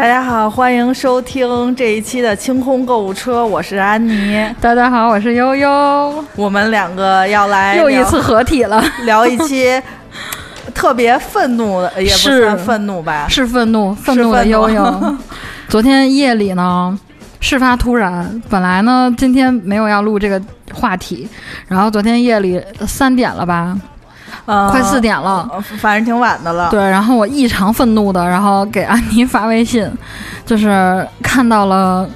大家好，欢迎收听这一期的清空购物车，我是安妮。大家好，我是悠悠。我们两个要来又一次合体了，聊一期特别愤怒的，也不算愤怒吧，是愤怒，愤怒的悠悠。昨天夜里呢，事发突然，本来呢今天没有要录这个话题，然后昨天夜里三点了吧。快四点了，反正挺晚的了。对，然后我异常愤怒的，然后给安妮发微信，就是看到了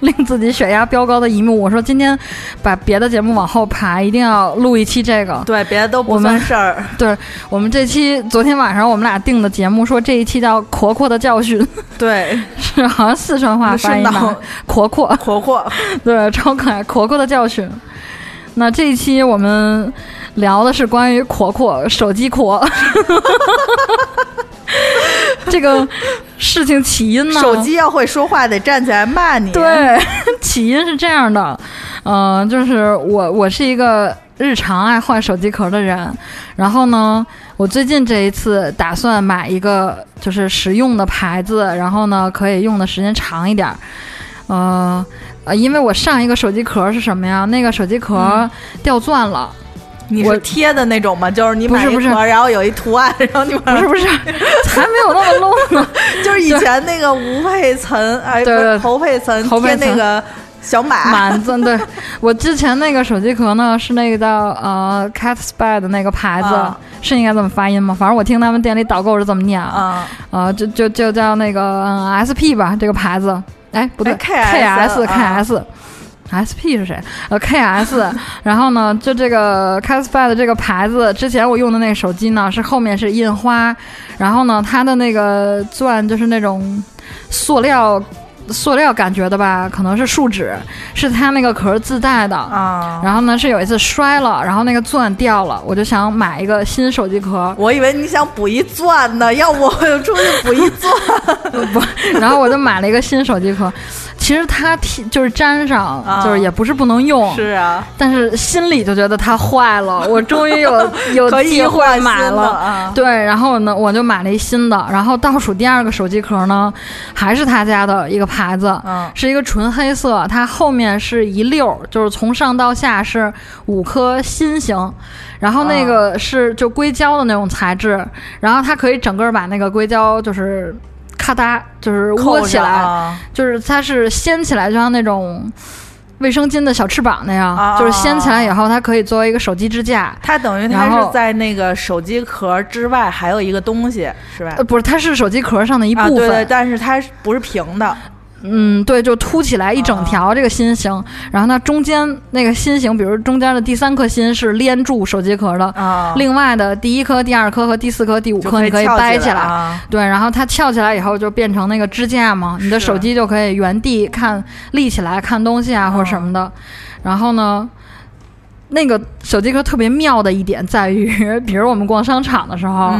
令自己血压飙高的一幕。我说今天把别的节目往后排，一定要录一期这个。对，别的都不算事儿。对我们这期昨天晚上我们俩定的节目，说这一期叫“阔阔的教训”。对，是好像四川话发音吧？阔阔，阔阔，对，超可爱，阔阔的教训。那这一期我们。聊的是关于阔阔手机壳，这个事情起因呢？手机要会说话，得站起来骂你。对，起因是这样的，嗯，就是我我是一个日常爱换手机壳的人，然后呢，我最近这一次打算买一个就是实用的牌子，然后呢可以用的时间长一点，呃呃，因为我上一个手机壳是什么呀？那个手机壳掉钻了。你是贴的那种吗？就是你买一盒，然后有一图案，然后你不是不是，还没有那么 low 呢。就是以前那个吴佩岑，哎，对侯佩岑贴那个小满满子。对，我之前那个手机壳呢，是那个叫呃 Cat Spy 的那个牌子，是应该这么发音吗？反正我听他们店里导购是这么念啊，呃，就就就叫那个 SP 吧，这个牌子。哎，不对，KS KS。S P 是谁？呃，K S，然后呢，就这个 c a s p y 的这个牌子，之前我用的那个手机呢，是后面是印花，然后呢，它的那个钻就是那种塑料塑料感觉的吧，可能是树脂，是它那个壳自带的啊。然后呢，是有一次摔了，然后那个钻掉了，我就想买一个新手机壳。我以为你想补一钻呢，要不我就出去补一钻。不，然后我就买了一个新手机壳。其实它贴就是粘上，就是也不是不能用，是啊，但是心里就觉得它坏了。我终于有 有机会买了，对，然后呢，我就买了一新的。然后倒数第二个手机壳呢，还是他家的一个牌子，是一个纯黑色，它后面是一溜，就是从上到下是五颗心形，然后那个是就硅胶的那种材质，然后它可以整个把那个硅胶就是。咔嗒，就是窝起来，就是它是掀起来，就像那种卫生巾的小翅膀那样，就是掀起来以后，它可以作为一个手机支架。它等于它是在那个手机壳之外还有一个东西，是吧？呃，不是，它是手机壳上的一部分，对，但是它不是平的。嗯，对，就凸起来一整条这个心形，然后它中间那个心形，比如中间的第三颗心是连住手机壳的，另外的第一颗、第二颗和第四颗、第五颗你可以掰起来，对，然后它翘起来以后就变成那个支架嘛，你的手机就可以原地看立起来看东西啊或者什么的，然后呢。那个手机壳特别妙的一点在于，比如我们逛商场的时候，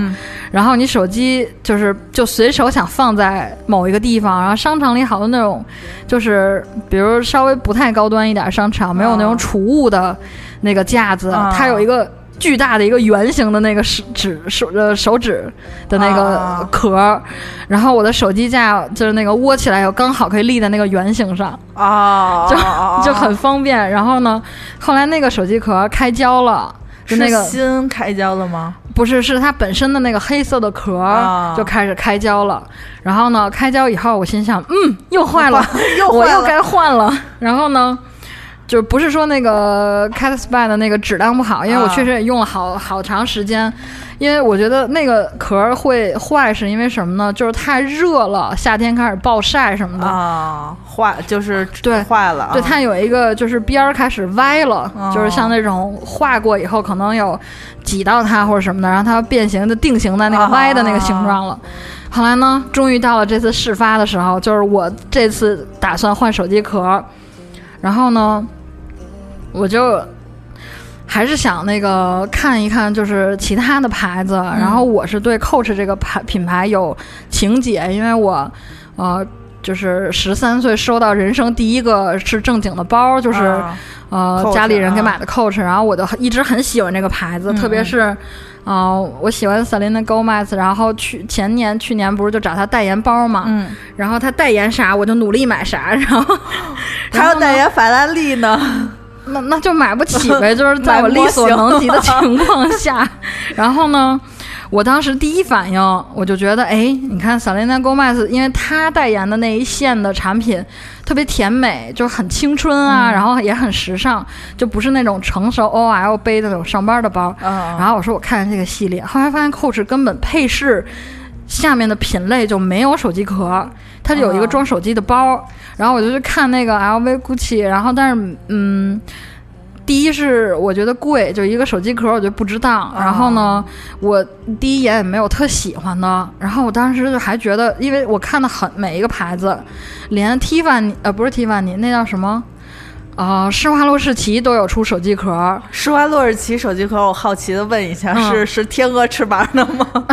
然后你手机就是就随手想放在某一个地方，然后商场里好多那种，就是比如稍微不太高端一点商场，没有那种储物的那个架子，它有一个。巨大的一个圆形的那个手指手呃手指的那个壳，然后我的手机架就是那个窝起来以后刚好可以立在那个圆形上啊，就就很方便。然后呢，后来那个手机壳开胶了，就那个新开胶了吗？不是，是它本身的那个黑色的壳就开始开胶了。然后呢，开胶以后我心想，嗯，又坏了，我又该换了。然后呢？就不是说那个 Cat Spy 的那个质量不好，因为我确实也用了好好长时间，因为我觉得那个壳会坏，是因为什么呢？就是太热了，夏天开始暴晒什么的啊，坏就是对坏了，对它有一个就是边儿开始歪了，就是像那种化过以后可能有挤到它或者什么的，然后它变形就定型在那个歪的那个形状了。后来呢，终于到了这次事发的时候，就是我这次打算换手机壳。然后呢，我就还是想那个看一看，就是其他的牌子。然后我是对 Coach 这个牌品牌有情结，因为我呃就是十三岁收到人生第一个是正经的包，就是呃家里人给买的 Coach，然后我就一直很喜欢这个牌子，特别是。啊，我喜欢 Selena Gomez，然后去前年、去年不是就找她代言包嘛，嗯，然后她代言啥，我就努力买啥，然后还要代言法拉利呢，那那就买不起呗，就是在我力所能及的 情况下，然后呢。我当时第一反应，我就觉得，哎，你看 Selena Gomez，因为她代言的那一线的产品特别甜美，就很青春啊，然后也很时尚，就不是那种成熟 OL 背的那种上班的包。然后我说我看看这个系列，后来发现 Coach 根本配饰下面的品类就没有手机壳，它就有一个装手机的包。然后我就去看那个 LV、GUCCI，然后但是嗯。第一是我觉得贵，就一个手机壳，我觉得不值当。然后呢，我第一眼也没有特喜欢的。然后我当时就还觉得，因为我看的很每一个牌子，连 Tiffany 呃不是 Tiffany，那叫什么？啊，施华洛世奇都有出手机壳。施华洛世奇手机壳，我好奇的问一下，是是天鹅翅膀的吗？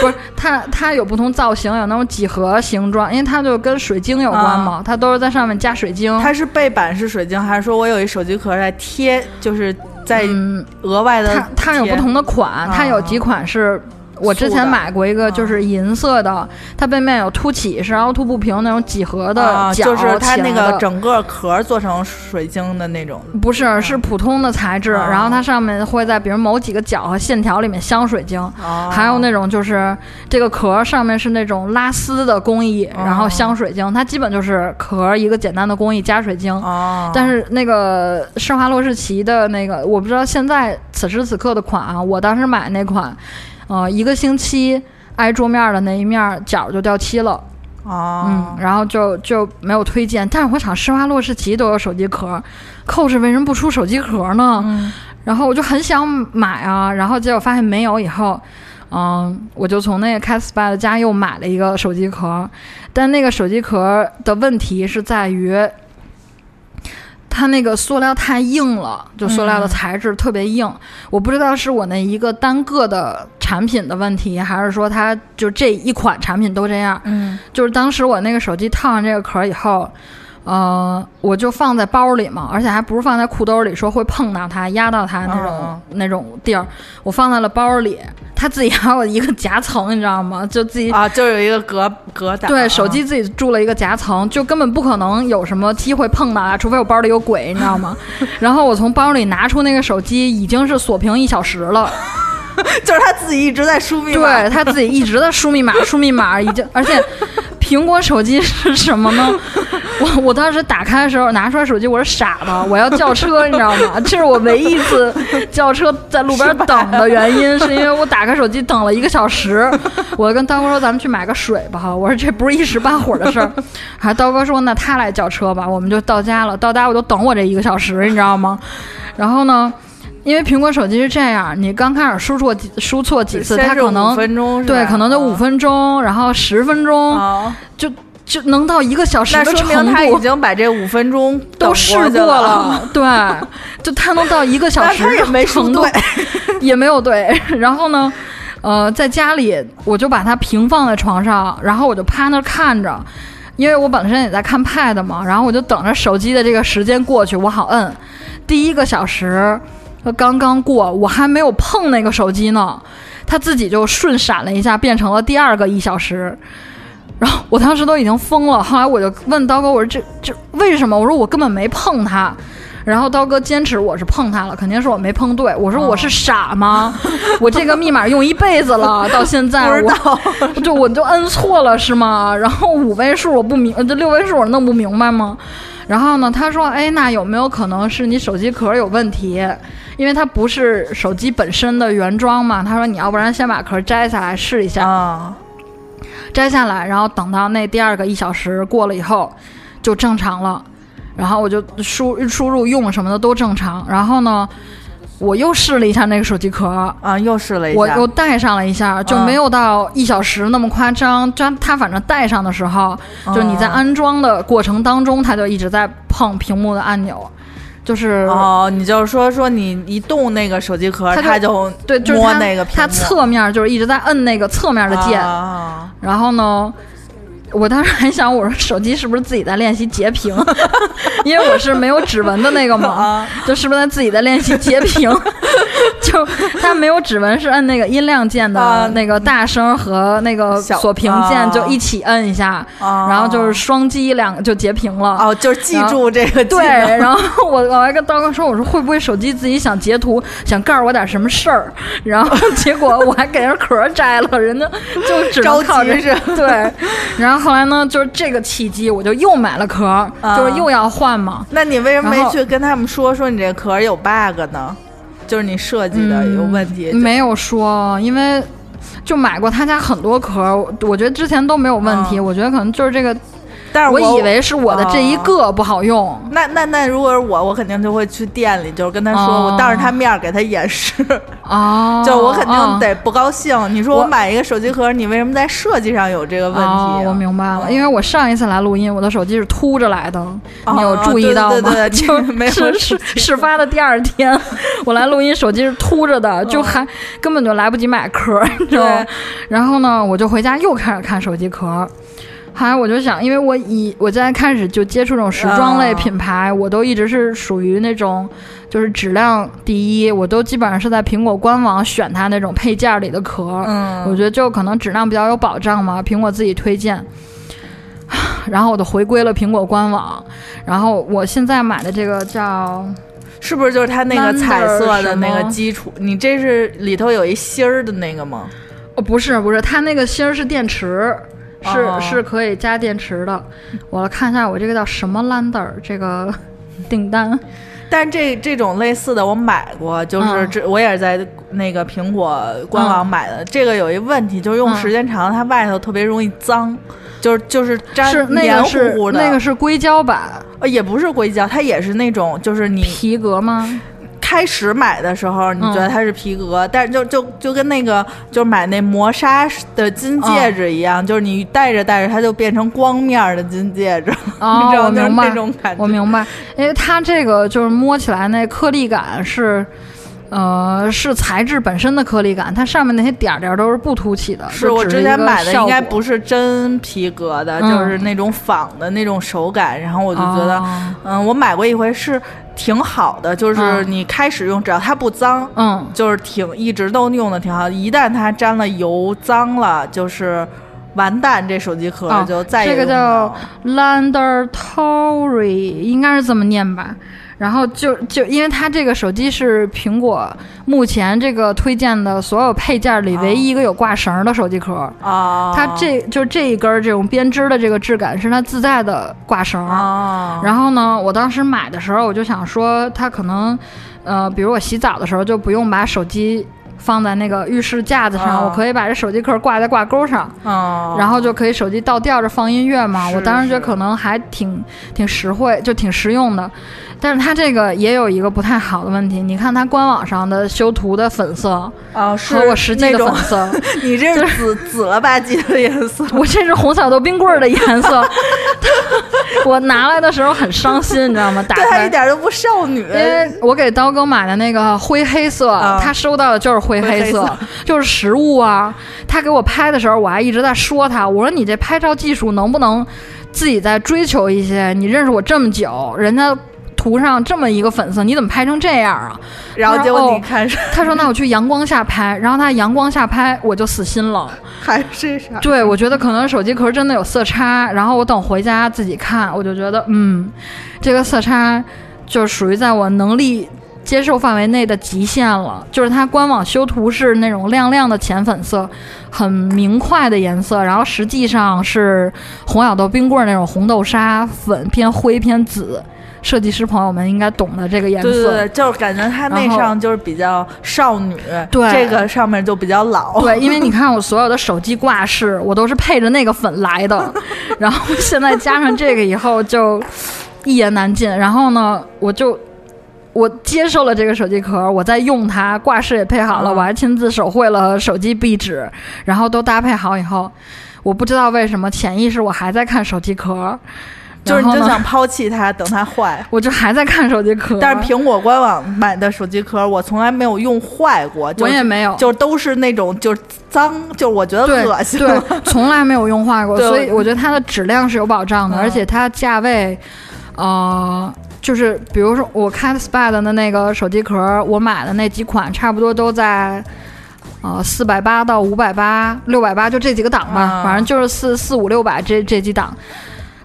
不是，它它有不同造型，有那种几何形状，因为它就跟水晶有关嘛，它都是在上面加水晶。它是背板是水晶，还是说我有一手机壳在贴，就是在额外的？它它有不同的款，它有几款是。我之前买过一个，就是银色的，它背面有凸起，是凹凸不平那种几何的角，就是它那个整个壳做成水晶的那种。不是，是普通的材质，然后它上面会在比如某几个角和线条里面镶水晶，还有那种就是这个壳上面是那种拉丝的工艺，然后镶水晶。它基本就是壳一个简单的工艺加水晶。但是那个施华洛世奇的那个，我不知道现在此时此刻的款啊，我当时买那款。呃，一个星期挨桌面的那一面角就掉漆了，哦，嗯，然后就就没有推荐。但是我想施华洛世奇都有手机壳，Coach 为什么不出手机壳呢？嗯，然后我就很想买啊，然后结果发现没有，以后，嗯，我就从那个 Casper 家又买了一个手机壳，但那个手机壳的问题是在于。它那个塑料太硬了，就塑料的材质特别硬。我不知道是我那一个单个的产品的问题，还是说它就这一款产品都这样。嗯，就是当时我那个手机套上这个壳以后。呃，我就放在包里嘛，而且还不是放在裤兜里，说会碰到它、压到它那种那种地儿。我放在了包里，它自己还有一个夹层，你知道吗？就自己啊，就有一个隔隔挡。对，手机自己住了一个夹层，就根本不可能有什么机会碰到啊，除非我包里有鬼，你知道吗？然后我从包里拿出那个手机，已经是锁屏一小时了，就是他自己一直在输密码，对他自己一直在输密码，输密码已经，而且。苹果手机是什么呢？我我当时打开的时候拿出来手机，我是傻的，我要叫车，你知道吗？这是我唯一一次叫车在路边等的 原因，是因为我打开手机等了一个小时。我跟刀哥说：“咱们去买个水吧。”我说：“这不是一时半会儿的事儿。”还刀哥说：“那他来叫车吧。”我们就到家了，到家我就等我这一个小时，你知道吗？然后呢？因为苹果手机是这样，你刚开始输错几输错几次，它可能对，可能就五分钟，然后十分钟，就就能到一个小时的程度。那说明他已经把这五分钟都试过了。对，就他能到一个小时程度，也没有对。然后呢，呃，在家里我就把它平放在床上，然后我就趴那儿看着，因为我本身也在看 Pad 嘛，然后我就等着手机的这个时间过去，我好摁第一个小时。他刚刚过，我还没有碰那个手机呢，它自己就顺闪了一下，变成了第二个一小时。然后我当时都已经疯了，后来我就问刀哥，我说这这为什么？我说我根本没碰他。然后刀哥坚持我是碰他了，肯定是我没碰对。我说我是傻吗？我这个密码用一辈子了，到现在我 就我就摁错了是吗？然后五位数我不明，这六位数我弄不明白吗？然后呢？他说：“哎，那有没有可能是你手机壳有问题？因为它不是手机本身的原装嘛。”他说：“你要不然先把壳摘下来试一下，摘下来，然后等到那第二个一小时过了以后，就正常了。然后我就输输入用什么的都正常。然后呢？”我又试了一下那个手机壳啊，又试了一下，我又戴上了一下，就没有到一小时那么夸张。就它反正戴上的时候，就你在安装的过程当中，它就一直在碰屏幕的按钮，就是哦，你就是说说你一动那个手机壳，它就对，就是摸那个它侧面就是一直在摁那个侧面的键，然后呢。我当时还想，我说手机是不是自己在练习截屏？因为我是没有指纹的那个嘛，就是不是自己在练习截屏？就它没有指纹，是摁那个音量键的那个大声和那个锁屏键就一起摁一下，然后就是双击两个就截屏了。哦，就是记住这个。对，然后我我还跟刀哥说，我说会不会手机自己想截图，想告诉我点什么事儿？然后结果我还给人壳摘了，人家就只能靠这是。对，然后。后来呢，就是这个契机，我就又买了壳，就是又要换嘛。那你为什么没去跟他们说说你这壳有 bug 呢？就是你设计的有问题？没有说，因为就买过他家很多壳，我觉得之前都没有问题。我觉得可能就是这个。但是我以为是我的这一个不好用。那那那，如果是我，我肯定就会去店里，就是跟他说，我当着他面给他演示。哦。就我肯定得不高兴。你说我买一个手机壳，你为什么在设计上有这个问题？我明白了，因为我上一次来录音，我的手机是凸着来的，你有注意到吗？就是事事发的第二天，我来录音，手机是凸着的，就还根本就来不及买壳，你知道吗？然后呢，我就回家又开始看手机壳。后来我就想，因为我以我在开始就接触这种时装类品牌，我都一直是属于那种就是质量第一，我都基本上是在苹果官网选它那种配件里的壳，嗯，我觉得就可能质量比较有保障嘛，苹果自己推荐。然后我就回归了苹果官网，然后我现在买的这个叫，是不是就是它那个彩色的那个基础？你这是里头有一芯儿的那个吗？哦，不是不是，它那个芯儿是电池。是是可以加电池的，我看一下我这个叫什么 Lander 这个 订单，但这这种类似的我买过，就是这我也是在那个苹果官网买的。这个有一问题，就是用时间长，它外头特别容易脏，就是就是粘黏糊糊的。那个是硅胶版，呃，也不是硅胶，它也是那种就是你皮革吗？开始买的时候，你觉得它是皮革，但是就就就跟那个就买那磨砂的金戒指一样，就是你戴着戴着它就变成光面的金戒指，你知道吗？那种感觉。我明白，因为它这个就是摸起来那颗粒感是。呃，是材质本身的颗粒感，它上面那些点点都是不凸起的。是我之前买的，应该不是真皮革的，就是那种仿的那种手感。然后我就觉得，嗯，我买过一回是挺好的，就是你开始用，只要它不脏，嗯，就是挺一直都用的挺好。一旦它沾了油脏了，就是完蛋，这手机壳就再也这个叫 Lander Tory，应该是这么念吧。然后就就因为它这个手机是苹果目前这个推荐的所有配件里唯一一个有挂绳的手机壳啊，它这就这一根这种编织的这个质感是它自带的挂绳然后呢，我当时买的时候我就想说，它可能呃，比如我洗澡的时候就不用把手机。放在那个浴室架子上，我可以把这手机壳挂在挂钩上，然后就可以手机倒吊着放音乐嘛。我当时觉得可能还挺挺实惠，就挺实用的。但是它这个也有一个不太好的问题，你看它官网上的修图的粉色啊，和我实际的粉色，你这是紫紫了吧唧的颜色，我这是红小豆冰棍的颜色。我拿来的时候很伤心，你知道吗？打开一点都不少女。因为我给刀哥买的那个灰黑色，他收到的就是灰黑色，就是实物啊。他给我拍的时候，我还一直在说他，我说你这拍照技术能不能自己再追求一些？你认识我这么久，人家。涂上这么一个粉色，你怎么拍成这样啊？然后结果你看，他说：“那我去阳光下拍。”然后他阳光下拍，我就死心了。还是啥？对，我觉得可能手机壳真的有色差。然后我等回家自己看，我就觉得，嗯，这个色差就属于在我能力接受范围内的极限了。就是它官网修图是那种亮亮的浅粉色，很明快的颜色，然后实际上是红小豆冰棍那种红豆沙粉偏灰偏紫。设计师朋友们应该懂的这个颜色，对对对，就是感觉它那上就是比较少女，对这个上面就比较老，对，因为你看我所有的手机挂饰，我都是配着那个粉来的，然后现在加上这个以后就一言难尽，然后呢，我就我接受了这个手机壳，我在用它，挂饰也配好了，我还亲自手绘了手机壁纸，然后都搭配好以后，我不知道为什么潜意识我还在看手机壳。就是你就想抛弃它，等它坏。我就还在看手机壳，但是苹果官网买的手机壳，我从来没有用坏过。我也没有，就都是那种就是脏，就我觉得恶心。对，从来没有用坏过，所以我觉得它的质量是有保障的，而且它价位，呃，就是比如说我开 SPA 的那个手机壳，我买的那几款差不多都在。呃，四百八到五百八、六百八，就这几个档吧，反正就是四四五六百这这几档。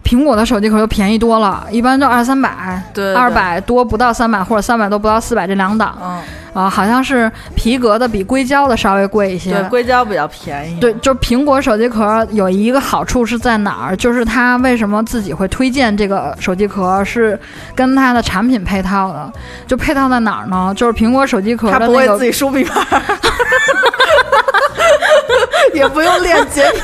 苹果的手机壳就便宜多了，一般就二三百，对，二百多不到三百，或者三百多不到四百这两档。嗯，啊，好像是皮革的比硅胶的稍微贵一些。对，硅胶比较便宜。对，就苹果手机壳有一个好处是在哪儿？就是它为什么自己会推荐这个手机壳，是跟它的产品配套的。就配套在哪儿呢？就是苹果手机壳，它不会自己输密码。也不用练截屏，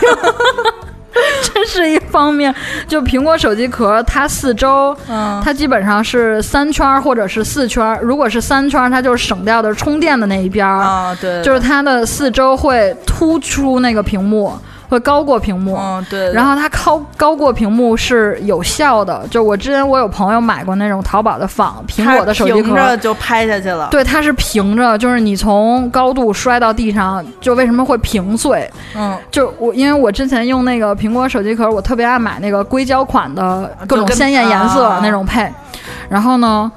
这是一方面。就苹果手机壳，它四周，嗯它基本上是三圈或者是四圈。如果是三圈，它就是省掉的充电的那一边儿啊，对，就是它的四周会突出那个屏幕。会高过屏幕，嗯对，然后它高高过屏幕是有效的。就我之前我有朋友买过那种淘宝的仿苹果的手机壳，就拍下去了。对，它是平着，就是你从高度摔到地上，就为什么会平碎？嗯，就我因为我之前用那个苹果手机壳，我特别爱买那个硅胶款的各种鲜艳颜色那种配，然后呢。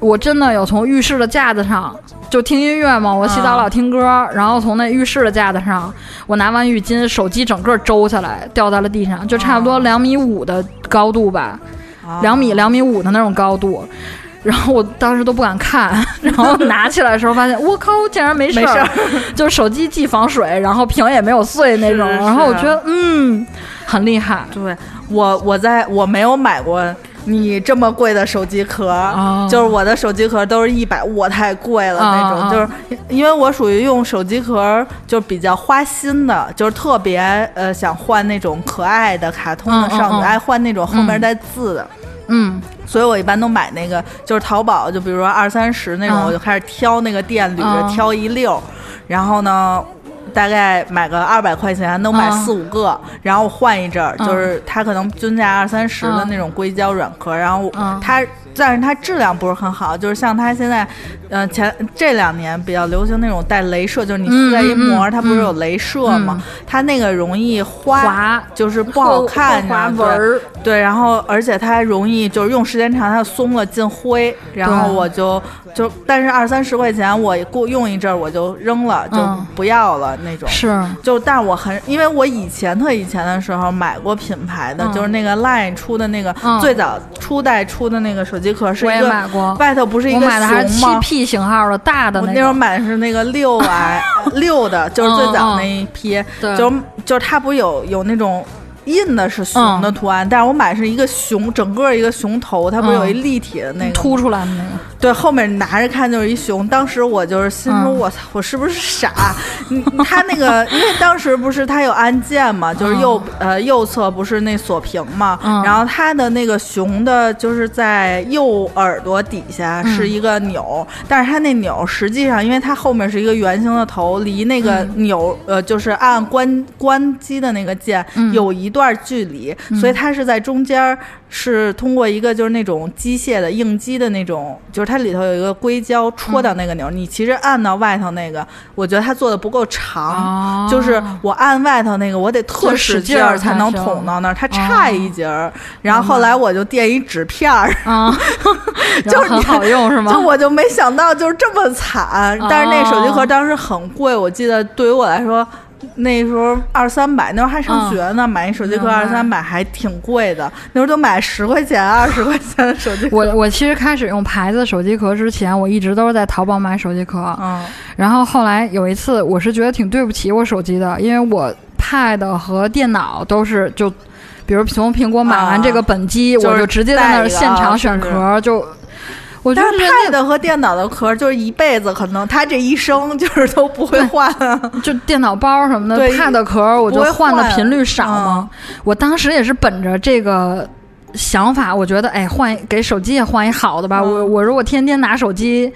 我真的有从浴室的架子上就听音乐嘛，我洗澡老听歌，然后从那浴室的架子上，我拿完浴巾，手机整个周下来掉在了地上，就差不多两米五的高度吧，两米两米五的那种高度，然后我当时都不敢看，然后拿起来的时候发现，我靠，竟然没事儿，就是手机既防水，然后屏也没有碎那种，然后我觉得嗯，很厉害。对我，我在我没有买过。你这么贵的手机壳，就是我的手机壳都是一百，我太贵了那种。就是因为我属于用手机壳，就比较花心的，就是特别呃想换那种可爱的卡通的少女，爱换那种后面带字的。嗯，所以我一般都买那个，就是淘宝，就比如说二三十那种，我就开始挑那个店，捋着，挑一溜，然后呢。大概买个二百块钱能买四五个，然后换一阵儿，就是它可能均价二三十的那种硅胶软壳，然后它。但是它质量不是很好，就是像它现在，嗯，前这两年比较流行那种带镭射，就是你撕一膜，它不是有镭射吗？它那个容易花，就是不好看，花纹儿。对，然后而且它还容易就是用时间长它松了进灰，然后我就就但是二三十块钱我过用一阵我就扔了，就不要了那种。是，就但是我很因为我以前特以前的时候买过品牌的，就是那个 Line 出的那个最早初代出的那个手。机壳是一个，外头不是一个熊吗？七 P 型号的大的，我那时候买的是那个六 I 六的，就是最早那一批，就就是它不有有那种。印的是熊的图案，但是我买是一个熊，整个一个熊头，它不是有一立体的那个凸出来的那个？对，后面拿着看就是一熊。当时我就是心说，我操，我是不是傻？它那个，因为当时不是它有按键嘛，就是右呃右侧不是那锁屏嘛，然后它的那个熊的，就是在右耳朵底下是一个钮，但是它那钮实际上，因为它后面是一个圆形的头，离那个钮呃就是按关关机的那个键有一段。段距离，所以它是在中间，是通过一个就是那种机械的应激的那种，就是它里头有一个硅胶戳到那个钮。你其实按到外头那个，我觉得它做的不够长，就是我按外头那个，我得特使劲儿才能捅到那儿，它差一截儿。然后后来我就垫一纸片儿，就是很好用是吗？就我就没想到就是这么惨，但是那手机壳当时很贵，我记得对于我来说。那时候二三百，那时候还上学呢，买一手机壳二三百还挺贵的。那时候都买十块钱、二十块钱的手机壳。我我其实开始用牌子手机壳之前，我一直都是在淘宝买手机壳。嗯。然后后来有一次，我是觉得挺对不起我手机的，因为我 Pad 和电脑都是就，比如从苹果买完这个本机，我就直接在那儿现场选壳就。我觉得 Pad 和电脑的壳就是一辈子，可能他这一生 就是都不会换。就电脑包什么的，Pad 壳我就换的频率少嘛。我当时也是本着这个想法，我觉得哎，换给手机也换一好的吧。我我如果天天拿手机。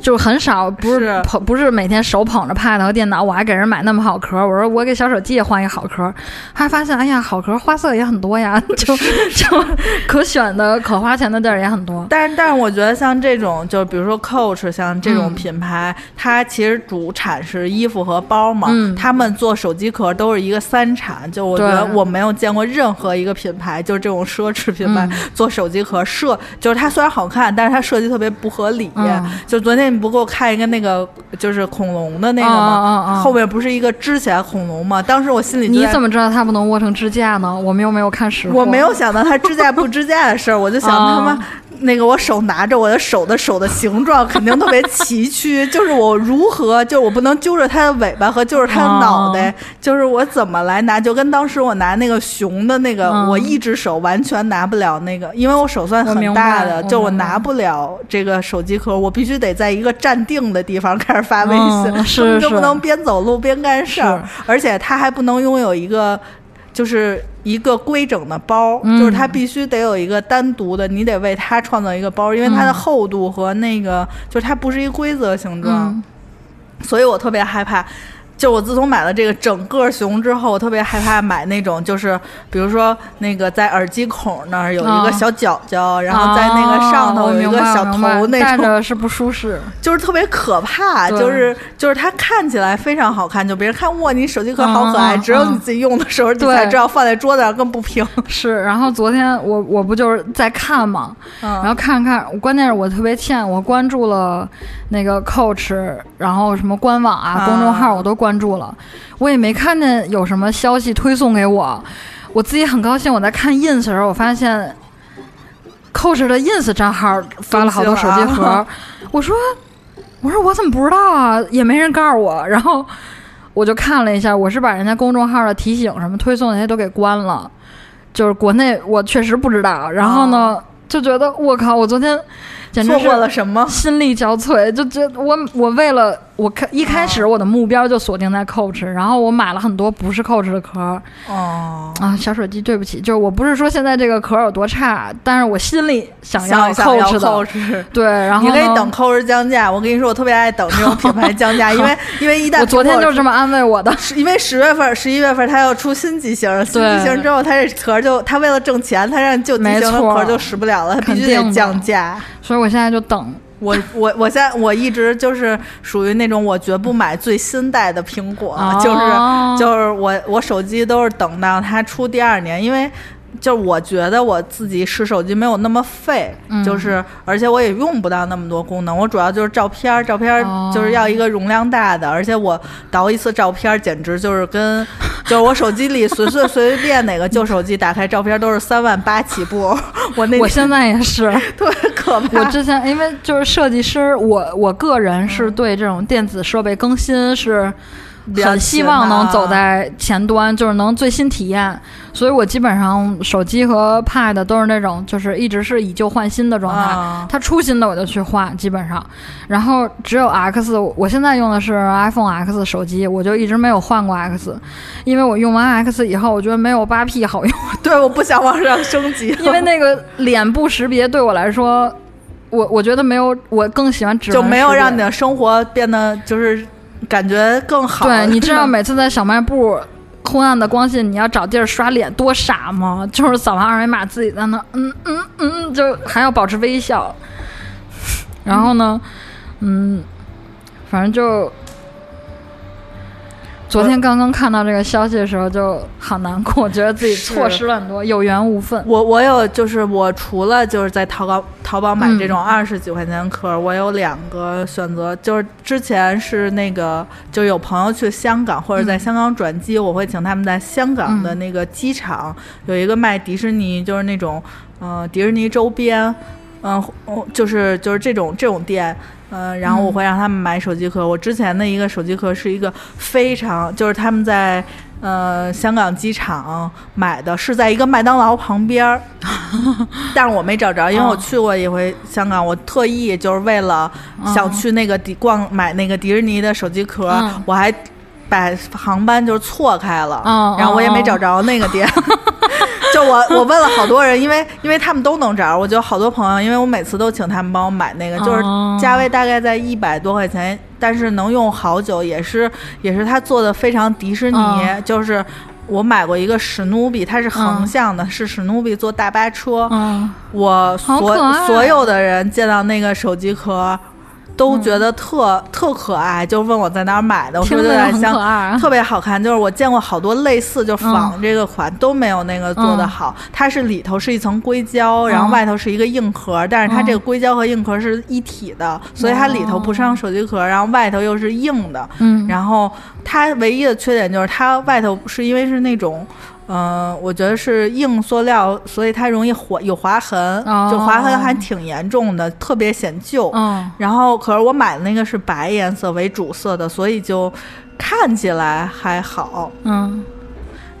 就是很少，不是捧，不是每天手捧着 Pad 和电脑，我还给人买那么好壳。我说我给小手机也换一个好壳，还发现哎呀，好壳花色也很多呀，就 就可选的、可花钱的地儿也很多。但是但是我觉得像这种，就比如说 Coach，像这种品牌，它其实主产是衣服和包嘛，他们做手机壳都是一个三产。就我觉得我没有见过任何一个品牌，就是这种奢侈品牌做手机壳设，就是它虽然好看，但是它设计特别不合理。就昨天。你不给我看一个那个就是恐龙的那个吗？后面不是一个支起来恐龙吗？当时我心里你怎么知道它不能握成支架呢？我们又没有看实我没有想到它支架不支架的事儿，我就想他妈。那个我手拿着我的手的手的形状肯定特别崎岖，就是我如何，就我不能揪着它的尾巴和揪着它的脑袋，就是我怎么来拿，就跟当时我拿那个熊的那个，我一只手完全拿不了那个，因为我手算很大的，就我拿不了这个手机壳，我必须得在一个站定的地方开始发微信，是就不能边走路边干事儿，而且他还不能拥有一个。就是一个规整的包，就是它必须得有一个单独的，你得为它创造一个包，因为它的厚度和那个，就是它不是一个规则形状，所以我特别害怕。就我自从买了这个整个熊之后，我特别害怕买那种，就是比如说那个在耳机孔那儿有一个小角角，然后在那个上头有一个小头，那种是不舒适，就是特别可怕。就是就是它看起来非常好看，就别人看哇，你手机壳好可爱，只有你自己用的时候你才知道放在桌子上更不平。是，然后昨天我我不就是在看嘛，然后看看，关键是我特别欠，我关注了那个 Coach，然后什么官网啊、公众号我都关。关注了，我也没看见有什么消息推送给我，我自己很高兴。我在看 ins 的时候，我发现 coach 的 ins 账号发了好多手机壳，我说，我说我怎么不知道啊？也没人告诉我。然后我就看了一下，我是把人家公众号的提醒什么推送那些都给关了，就是国内我确实不知道。然后呢，就觉得我靠，我昨天。错过了什么？心力交瘁，就这我我为了我开一开始我的目标就锁定在 Coach，然后我买了很多不是 Coach 的壳。哦啊，小手机，对不起，就是我不是说现在这个壳有多差，但是我心里想要 Coach 的。对，然后你可以等 Coach 降价。我跟你说，我特别爱等这种品牌 降价，因为 因为一旦我昨天就这么安慰我的，因为十月份、十一月份它要出新机型，新机型之后它这壳就它为了挣钱，它让旧机型的壳就使不了了，它必须得降价。所以我现在就等我我我现在我一直就是属于那种我绝不买最新代的苹果，就是就是我我手机都是等到它出第二年，因为。就我觉得我自己使手机没有那么费，就是而且我也用不到那么多功能。我主要就是照片，照片就是要一个容量大的，而且我导一次照片简直就是跟，就是我手机里随随随便哪个 旧手机打开照片都是三万八起步。我那我现在也是特别可怕。我之前因为就是设计师，我我个人是对这种电子设备更新是。很希望能走在前端，就是能最新体验，所以我基本上手机和 Pad 都是那种，就是一直是以旧换新的状态。它出新的我就去换，基本上。然后只有 X，我现在用的是 iPhone X 手机，我就一直没有换过 X，因为我用完 X 以后，我觉得没有八 P 好用。对，我不想往上升级，因为那个脸部识别对我来说，我我觉得没有，我更喜欢指纹，就没有让你的生活变得就是。感觉更好。对，你知道 每次在小卖部昏暗的光线，你要找地儿刷脸多傻吗？就是扫完二维码，自己在那，嗯嗯嗯，就还要保持微笑。然后呢，嗯，反正就。昨天刚刚看到这个消息的时候，就好难过，觉得自己错失了很多，有缘无分。我我有就是我除了就是在淘宝淘宝买这种二十几块钱的壳，我有两个选择，就是之前是那个就有朋友去香港或者在香港转机，我会请他们在香港的那个机场有一个卖迪士尼，就是那种嗯迪士尼周边，嗯就是就是这种这种店。嗯，然后我会让他们买手机壳。我之前的一个手机壳是一个非常，就是他们在呃香港机场买的，是在一个麦当劳旁边儿，但是我没找着，因为我去过一回香港，我特意就是为了想去那个迪逛买那个迪士尼的手机壳，我还把航班就是错开了，然后我也没找着那个店。就 就我我问了好多人，因为因为他们都能找，我就好多朋友，因为我每次都请他们帮我买那个，就是价位大概在一百多块钱，但是能用好久，也是也是他做的非常迪士尼，就是我买过一个史努比，它是横向的，是史努比坐大巴车，我所所有的人见到那个手机壳。都觉得特特可爱，就问我在哪儿买的，我说有点像，特别好看。就是我见过好多类似，就仿这个款都没有那个做的好。它是里头是一层硅胶，然后外头是一个硬壳，但是它这个硅胶和硬壳是一体的，所以它里头不像手机壳，然后外头又是硬的。嗯，然后它唯一的缺点就是它外头是因为是那种。嗯，我觉得是硬塑料，所以它容易划有划痕，就划痕还挺严重的，特别显旧。嗯，然后可是我买的那个是白颜色为主色的，所以就看起来还好。嗯，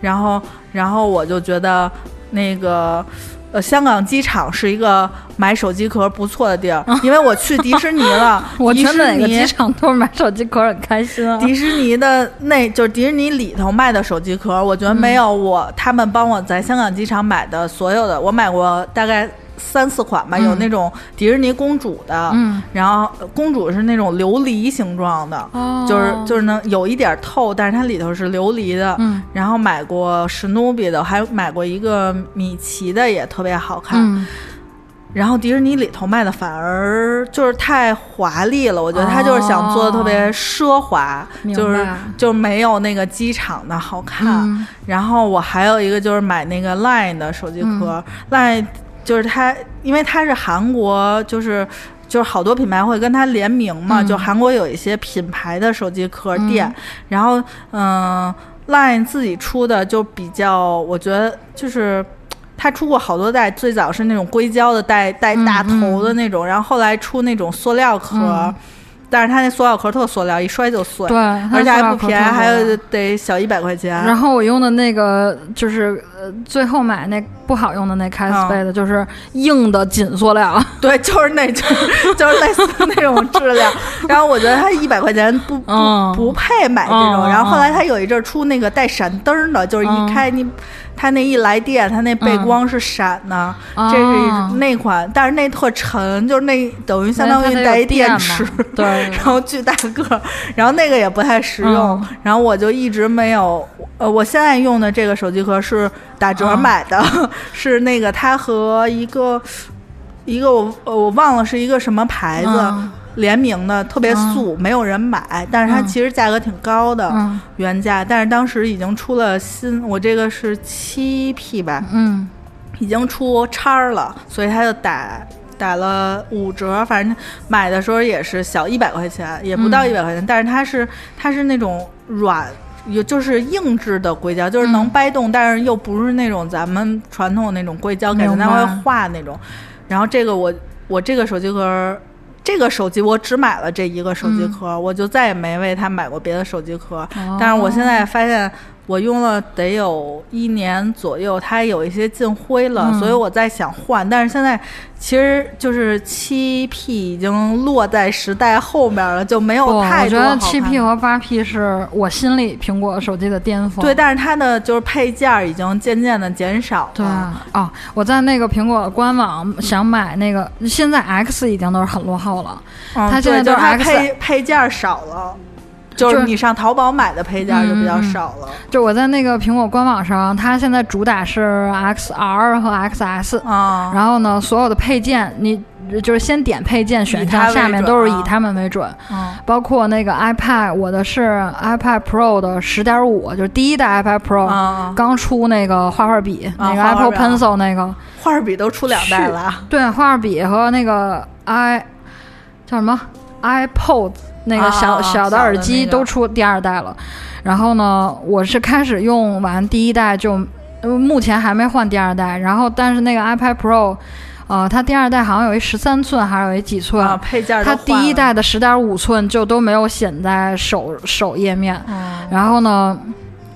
然后然后我就觉得那个。呃，香港机场是一个买手机壳不错的地儿，因为我去迪士尼了。我去每个机场都是买手机壳很开心。迪士尼的那就是迪士尼里头卖的手机壳，我觉得没有我他们帮我在香港机场买的所有的，我买过大概。三四款吧，有那种迪士尼公主的，然后公主是那种琉璃形状的，就是就是能有一点透，但是它里头是琉璃的。然后买过史努比的，还买过一个米奇的，也特别好看。然后迪士尼里头卖的反而就是太华丽了，我觉得他就是想做的特别奢华，就是就没有那个机场的好看。然后我还有一个就是买那个 Line 的手机壳，Line。就是它，因为它是韩国，就是就是好多品牌会跟它联名嘛。就韩国有一些品牌的手机壳店，然后嗯，Line 自己出的就比较，我觉得就是它出过好多代，最早是那种硅胶的带带大头的那种，然后后来出那种塑料壳。但是它那塑料壳特塑料，一摔就碎。对，而且还不便宜，还有得小一百块钱。然后我用的那个就是呃，最后买那不好用的那 c a s p a 的，就是硬的紧塑料。对，就是那，就是就是类似那种质量。然后我觉得它一百块钱不不不配买这种。然后后来它有一阵出那个带闪灯的，就是一开你。它那一来电，它那背光是闪的，这是那款，但是那特沉，就是那等于相当于带一电池，对，然后巨大个，然后那个也不太实用，然后我就一直没有，呃，我现在用的这个手机壳是打折买的，是那个它和一个一个我我忘了是一个什么牌子。联名的特别素，没有人买，但是它其实价格挺高的，原价。但是当时已经出了新，我这个是七 P 吧，嗯，已经出叉了，所以它就打打了五折。反正买的时候也是小一百块钱，也不到一百块钱。但是它是它是那种软，有就是硬质的硅胶，就是能掰动，但是又不是那种咱们传统那种硅胶，感觉它会化那种。然后这个我我这个手机壳。这个手机我只买了这一个手机壳，我就再也没为它买过别的手机壳。但是我现在发现。我用了得有一年左右，它有一些进灰了，所以我在想换。但是现在其实就是七 P 已经落在时代后面了，就没有太多。我觉得七 P 和八 P 是我心里苹果手机的巅峰。对，但是它的就是配件已经渐渐的减少。对哦，我在那个苹果官网想买那个，现在 X 已经都是很落后了。它现在就是 X 配配件少了。就是你上淘宝买的配件就比较少了。就我在那个苹果官网上，它现在主打是 XR 和 XS 啊。然后呢，所有的配件你就是先点配件选项，下面都是以它们为准。嗯。包括那个 iPad，我的是 iPad Pro 的十点五，就是第一代 iPad Pro 刚出那个画画笔，那个 Apple Pencil 那个画画笔都出两代了。对，画画笔和那个 i 叫什么 iPod。那个小小的耳机都出第二代了，然后呢，我是开始用完第一代就，目前还没换第二代。然后，但是那个 iPad Pro，呃，它第二代好像有一十三寸，还是有一几寸？配件它第一代的十点五寸就都没有显在首首页面。然后呢，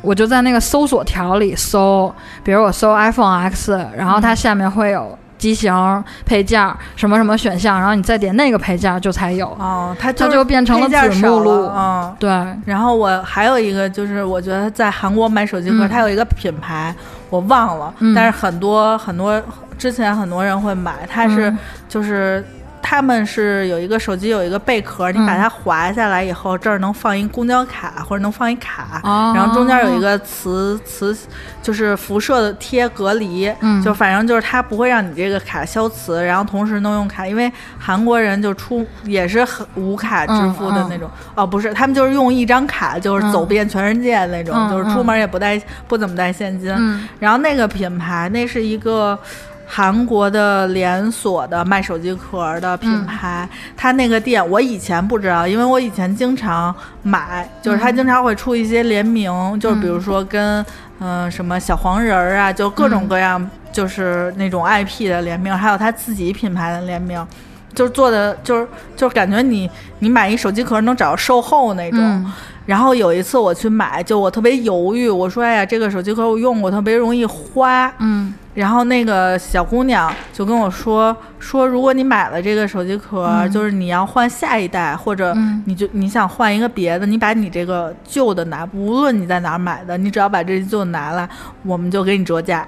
我就在那个搜索条里搜，比如我搜 iPhone X，然后它下面会有。机型配件什么什么选项，然后你再点那个配件就才有。哦，它它就变成了子目录。嗯，对。然后我还有一个就是，我觉得在韩国买手机壳，它有一个品牌，我我忘了，但是很多很多之前很多人会买，它是就是。他们是有一个手机有一个贝壳，你把它滑下来以后，这儿能放一公交卡或者能放一卡，然后中间有一个磁磁，就是辐射的贴隔离，就反正就是它不会让你这个卡消磁，然后同时能用卡，因为韩国人就出也是很无卡支付的那种，哦不是，他们就是用一张卡就是走遍全世界那种，就是出门也不带不怎么带现金，然后那个品牌那是一个。韩国的连锁的卖手机壳的品牌，它那个店我以前不知道，因为我以前经常买，就是它经常会出一些联名，就是比如说跟嗯什么小黄人儿啊，就各种各样，就是那种 IP 的联名，还有它自己品牌的联名，就是做的就是就是感觉你你买一手机壳能找到售后那种。然后有一次我去买，就我特别犹豫，我说：“哎呀，这个手机壳我用过，特别容易花。”嗯。然后那个小姑娘就跟我说：“说如果你买了这个手机壳，就是你要换下一代，或者你就你想换一个别的，你把你这个旧的拿，无论你在哪儿买的，你只要把这旧的拿来，我们就给你折价。”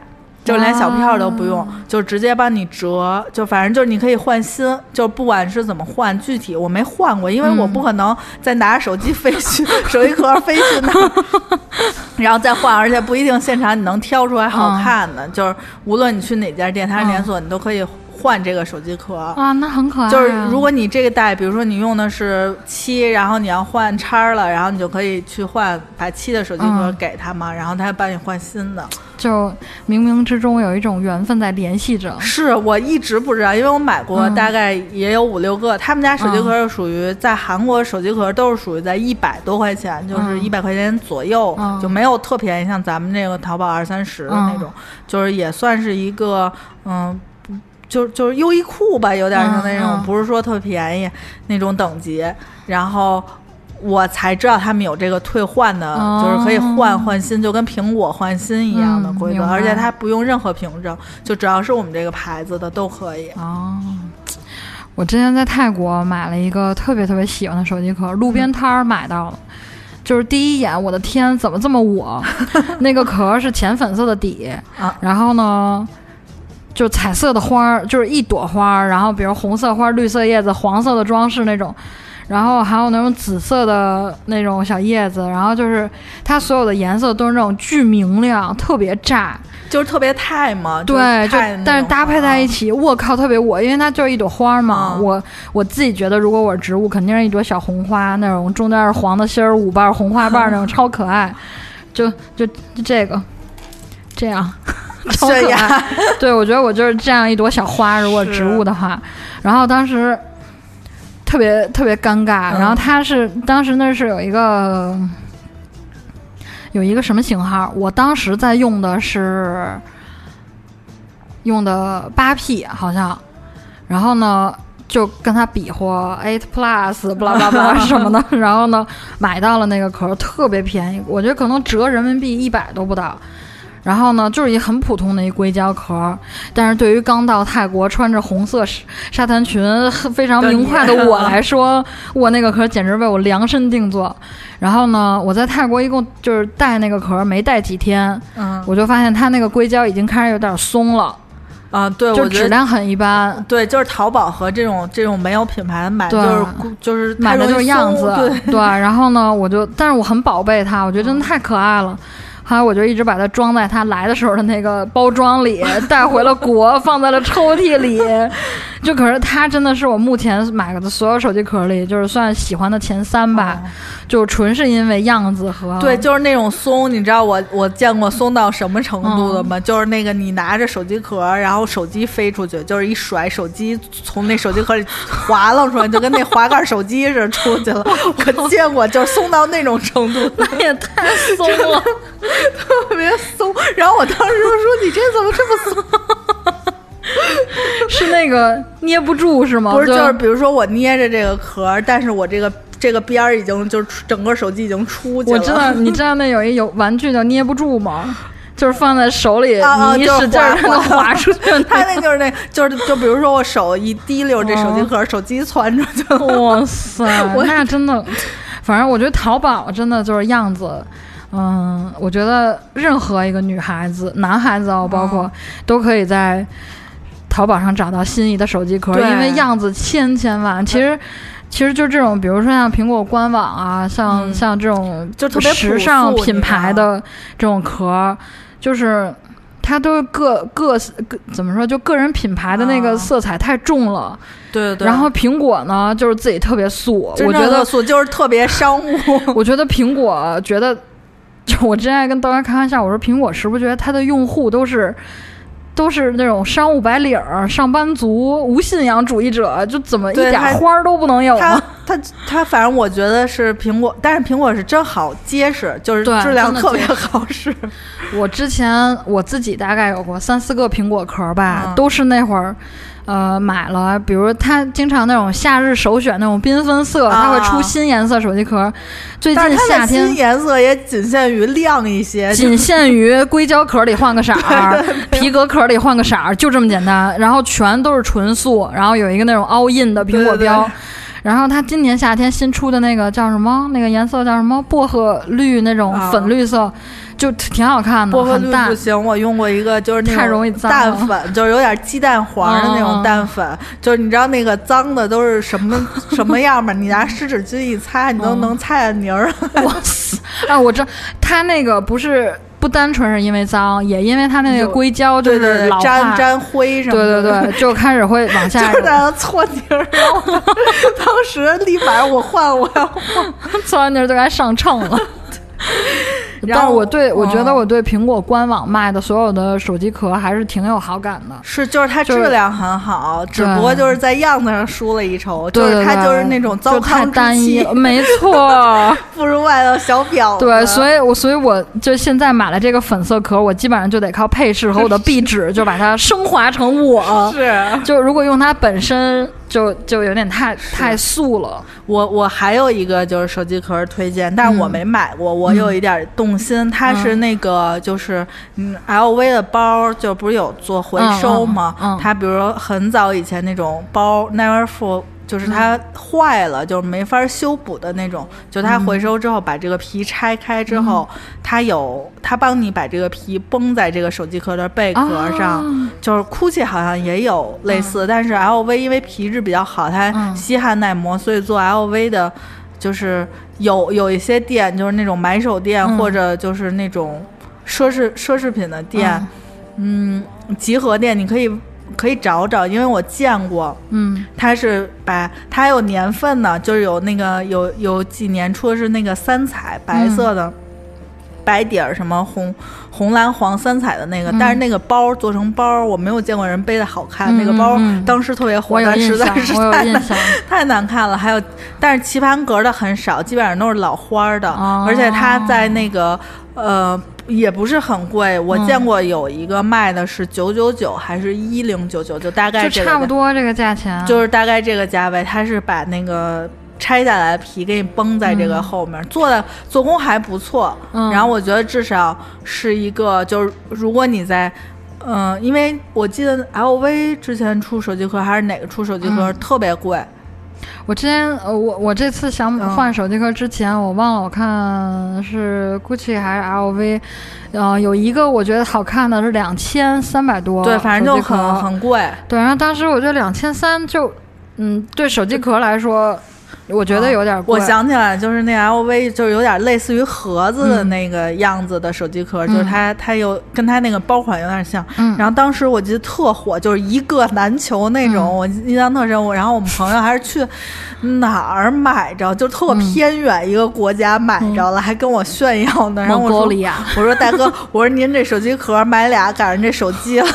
就连小票都不用，就直接帮你折，就反正就是你可以换新，就不管是怎么换，具体我没换过，因为我不可能再拿着手机飞去手机壳飞去那，然后再换，而且不一定现场你能挑出来好看的，就是无论你去哪家店，它是连锁，你都可以。换这个手机壳啊，那很可爱。就是如果你这个带，比如说你用的是七，然后你要换叉了，然后你就可以去换，把七的手机壳给他嘛，然后他帮你换新的。就冥冥之中有一种缘分在联系着。是我一直不知道，因为我买过大概也有五六个，他们家手机壳是属于在韩国手机壳都是属于在一百多块钱，就是一百块钱左右，就没有特便宜，像咱们这个淘宝二三十的那种，就是也算是一个嗯。就就是优衣库吧，有点像那种，不是说特便宜那种等级。然后我才知道他们有这个退换的，就是可以换换新，就跟苹果换新一样的规则，而且它不用任何凭证，就只要是我们这个牌子的都可以。哦，我之前在泰国买了一个特别特别喜欢的手机壳，路边摊儿买到了，就是第一眼，我的天，怎么这么我？那个壳是浅粉色的底，然后呢？就彩色的花儿，就是一朵花儿，然后比如红色花、绿色叶子、黄色的装饰那种，然后还有那种紫色的那种小叶子，然后就是它所有的颜色都是那种巨明亮，特别炸，就是特别太嘛。对，就但是搭配在一起，我靠，特别我，因为它就是一朵花嘛。我我自己觉得，如果我是植物，肯定是一朵小红花那种，中间是黄的心儿，五瓣红花瓣那种，超可爱。就就这个，这样。超可爱，对我觉得我就是这样一朵小花，如果植物的话，然后当时特别特别尴尬，然后他是当时那是有一个有一个什么型号，我当时在用的是用的八 P 好像，然后呢就跟他比划 Eight Plus，巴拉巴拉巴拉什么的，然后呢买到了那个壳，特别便宜，我觉得可能折人民币一百都不到。然后呢，就是一很普通的一硅胶壳，但是对于刚到泰国穿着红色沙滩裙非常明快的我来说，我那个壳简直为我量身定做。然后呢，我在泰国一共就是带那个壳没带几天，嗯，我就发现它那个硅胶已经开始有点松了，啊，对，就质量很一般，对，就是淘宝和这种这种没有品牌的买就是就是买的就是样子，对，然后呢，我就但是我很宝贝它，我觉得真的太可爱了。后来我就一直把它装在他来的时候的那个包装里，带回了国，放在了抽屉里。就可是它真的是我目前买的所有手机壳里，就是算喜欢的前三吧。就纯是因为样子和对，就是那种松，你知道我我见过松到什么程度的吗？就是那个你拿着手机壳，然后手机飞出去，就是一甩，手机从那手机壳里滑了出来，就跟那滑盖手机似的出去了。我见过，就是松到那种程度，那也太松了，特别松。然后我当时就说：“你这怎么这么松？” 是那个捏不住是吗？不是，就是比如说我捏着这个壳，但是我这个这个边儿已经就是整个手机已经出去了。我知道，你知道那有一有玩具叫捏不住吗？就是放在手里，你一使劲儿它能滑出去。它那就是那，就是就比如说我手一滴溜，这手机壳手机窜出去了。哇塞，那真的，反正我觉得淘宝真的就是样子。嗯，我觉得任何一个女孩子、男孩子哦，包括都可以在淘宝上找到心仪的手机壳，因为样子千千万。其实，其实就这种，比如说像苹果官网啊，像像这种就特别时尚品牌的这种壳，就是它都各各各怎么说，就个人品牌的那个色彩太重了。对对。然后苹果呢，就是自己特别素，我觉得素就是特别商务。我觉得苹果觉得。就我之前还跟豆芽开玩笑，我说苹果是不是觉得它的用户都是都是那种商务白领儿、上班族、无信仰主义者，就怎么一点花儿都不能有呢？他他反正我觉得是苹果，但是苹果是真好结实，就是质量特别好使。我之前我自己大概有过三四个苹果壳吧，都是那会儿。呃，买了，比如他经常那种夏日首选那种缤纷色，他会出新颜色手机壳。最近夏天新颜色也仅限于亮一些，仅限于硅胶壳里换个色儿，皮革壳里换个色儿，就这么简单。然后全都是纯素，然后有一个那种凹印的苹果标。然后他今年夏天新出的那个叫什么？那个颜色叫什么？薄荷绿那种粉绿色。就挺好看的，薄荷绿不行，我用过一个，就是那种淡粉，就是有点鸡蛋黄的那种淡粉，就是你知道那个脏的都是什么 什么样吗？你拿湿纸巾一擦，你都能擦下泥儿。哇塞！啊，我这它那个不是不单纯是因为脏，也因为它那个硅胶就是粘粘灰什么的。对对对，就开始会往下。就是在那搓泥儿，然后当时立马我换，我要换，搓完泥儿就该上秤了。但是我对我觉得我对苹果官网卖的所有的手机壳还是挺有好感的。是，就是它质量很好，只不过就是在样子上输了一筹。就是它就是那种糟糠单一，没错，不如外头小婊子。对，所以我所以我就现在买了这个粉色壳，我基本上就得靠配饰和我的壁纸，就把它升华成我。是，就如果用它本身。就就有点太太素了。我我还有一个就是手机壳推荐，但我没买过，我有一点动心。它是那个就是嗯，LV 的包，就不是有做回收吗？它比如说很早以前那种包，Never Full。就是它坏了，就是没法修补的那种。就它回收之后，把这个皮拆开之后，它有它帮你把这个皮绷在这个手机壳的贝壳上。就是 GUCCI 好像也有类似，但是 LV 因为皮质比较好，它吸汗耐磨，所以做 LV 的，就是有有一些店，就是那种买手店或者就是那种奢侈奢侈品的店，嗯，集合店，你可以。可以找找，因为我见过，嗯，它是把它还有年份呢，就是有那个有有几年出的是那个三彩白色的，白底儿什么红红蓝黄三彩的那个，但是那个包做成包，我没有见过人背的好看，那个包当时特别火，但实在是太难 太难看了。还有，但是棋盘格的很少，基本上都是老花的，而且它在那个呃。也不是很贵，我见过有一个卖的是九九九，还是一零九九，就大概就差不多这个价钱，就是大概这个价位。它是把那个拆下来的皮给你绷在这个后面，做的做工还不错。然后我觉得至少是一个，就是如果你在，嗯，因为我记得 LV 之前出手机壳还是哪个出手机壳特别贵。我之前呃，我我这次想换手机壳之前，我忘了我看是 GUCCI 还是 LV，呃，有一个我觉得好看的是两千三百多，对，反正就很很贵。对，然后当时我觉得两千三就，嗯，对手机壳来说。我觉得有点贵。我想起来，就是那 LV，就是有点类似于盒子的那个样子的手机壳，就是它，它有跟它那个包款有点像。然后当时我记得特火，就是一个难求那种，我印象特深。我然后我们朋友还是去哪儿买着，就特偏远一个国家买着了，还跟我炫耀呢。然后我说：“我说大哥，我说您这手机壳买俩赶上这手机了，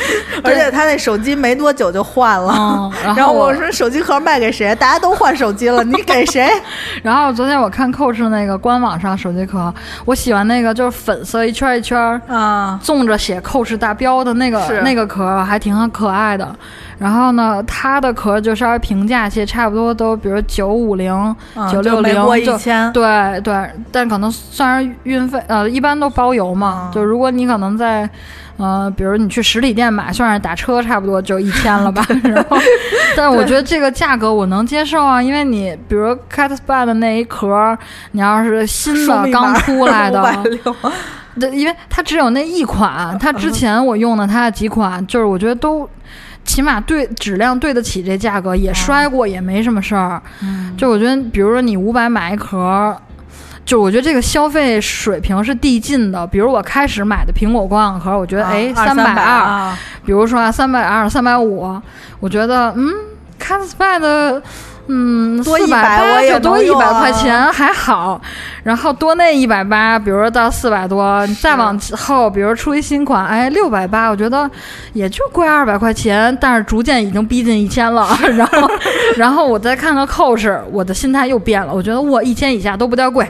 而且他那手机没多久就换了。然后我说手机壳卖给谁？大家都换手。机了，你给谁？然后昨天我看 Coach 那个官网上手机壳，我喜欢那个就是粉色一圈一圈啊，纵着写 Coach 大标的那个那个壳，还挺可爱的。然后呢，它的壳就稍微平价些，差不多都比如九五零、九六零，一千。对对，但可能算是运费，呃，一般都包邮嘛。就如果你可能在。呃，比如你去实体店买，算是打车，差不多就一千了吧。然后，但我觉得这个价格我能接受啊，因为你比如 Cat Spa 的那一壳，你要是新的刚出来的，对，因为它只有那一款，它之前我用的它的几款，就是我觉得都起码对质量对得起这价格，也摔过也没什么事儿。就我觉得，比如说你五百买一壳。就我觉得这个消费水平是递进的，比如我开始买的苹果光网壳，我觉得哎三百二，比如说啊三百二三百五，我觉得嗯 c a t s p a 的。嗯，多一百八就多一百块钱还好，然后多那一百八，比如说到四百多，再往后，比如出一新款，哎，六百八，我觉得也就贵二百块钱，但是逐渐已经逼近一千了。然后，然后我再看看 Coach，我的心态又变了，我觉得我一千以下都不叫贵，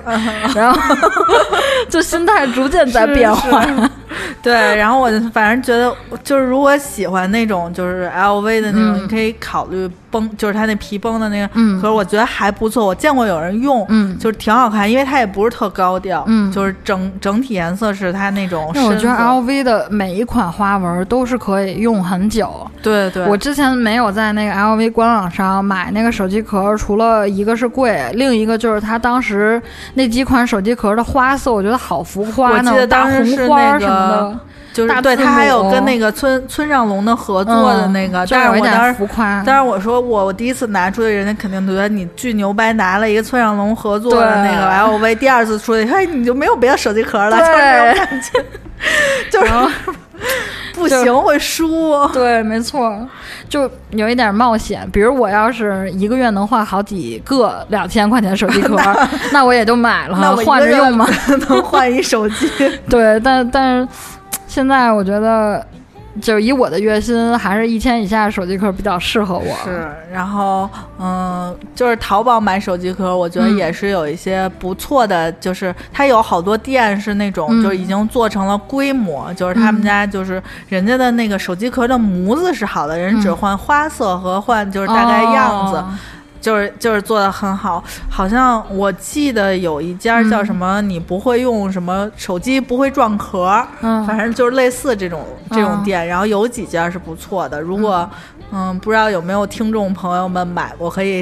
然后 就心态逐渐在变化。对，然后我就反正觉得，就是如果喜欢那种就是 LV 的那种，你可以考虑绷，就是它那皮绷的那个壳，我觉得还不错。我见过有人用，嗯，就是挺好看，因为它也不是特高调，嗯，就是整整体颜色是它那种。那我觉得 LV 的每一款花纹都是可以用很久。对对。我之前没有在那个 LV 官网上买那个手机壳，除了一个是贵，另一个就是它当时那几款手机壳的花色，我觉得好浮夸呢，大红花什么的。就是对他还有跟那个村村上龙的合作的那个，但是我当时，但是我说我我第一次拿出去，人家肯定觉得你巨牛掰，拿了一个村上龙合作的那个 LV，第二次出去，嘿，你就没有别的手机壳了，就是那种感觉，就是 不行会输，对，没错，就有一点冒险。比如我要是一个月能换好几个两千块钱手机壳，那我也就买了，换着用嘛，能换一手机，对，但但是。现在我觉得，就是以我的月薪，还是一千以下的手机壳比较适合我。是，然后嗯，就是淘宝买手机壳，我觉得也是有一些不错的，就是它有好多店是那种，就已经做成了规模，就是他们家就是人家的那个手机壳的模子是好的，人只换花色和换就是大概样子。就是就是做的很好，好像我记得有一家叫什么，你不会用什么手机不会撞壳，嗯，反正就是类似这种这种店，然后有几家是不错的，如果。嗯，不知道有没有听众朋友们买过，可以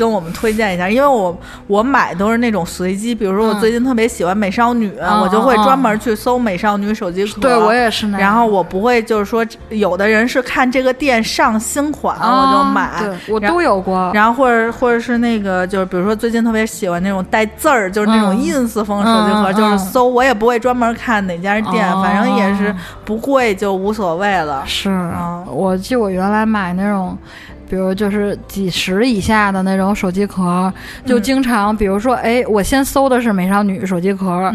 跟我们推荐一下。因为我我买都是那种随机，比如说我最近特别喜欢美少女，我就会专门去搜美少女手机壳。对我也是那样。然后我不会就是说，有的人是看这个店上新款我就买，我都有过。然后或者或者是那个就是比如说最近特别喜欢那种带字儿，就是那种 ins 风手机壳，就是搜我也不会专门看哪家店，反正也是不贵就无所谓了。是，我记我原来。买那种，比如就是几十以下的那种手机壳，就经常，比如说，哎，我先搜的是美少女手机壳，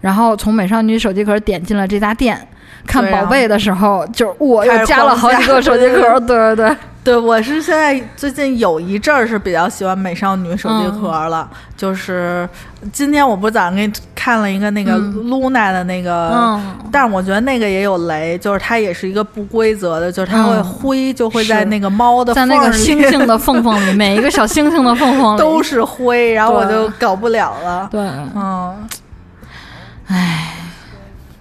然后从美少女手机壳点进了这家店，看宝贝的时候，就我又加了好几个手机壳，对对对。对，我是现在最近有一阵儿是比较喜欢美少女手机壳了，就是今天我不是早上给你看了一个那个 Luna 的那个，但是我觉得那个也有雷，就是它也是一个不规则的，就是它会灰，就会在那个猫的在那个星星的缝缝里，每一个小星星的缝缝里都是灰，然后我就搞不了了。对，嗯，唉。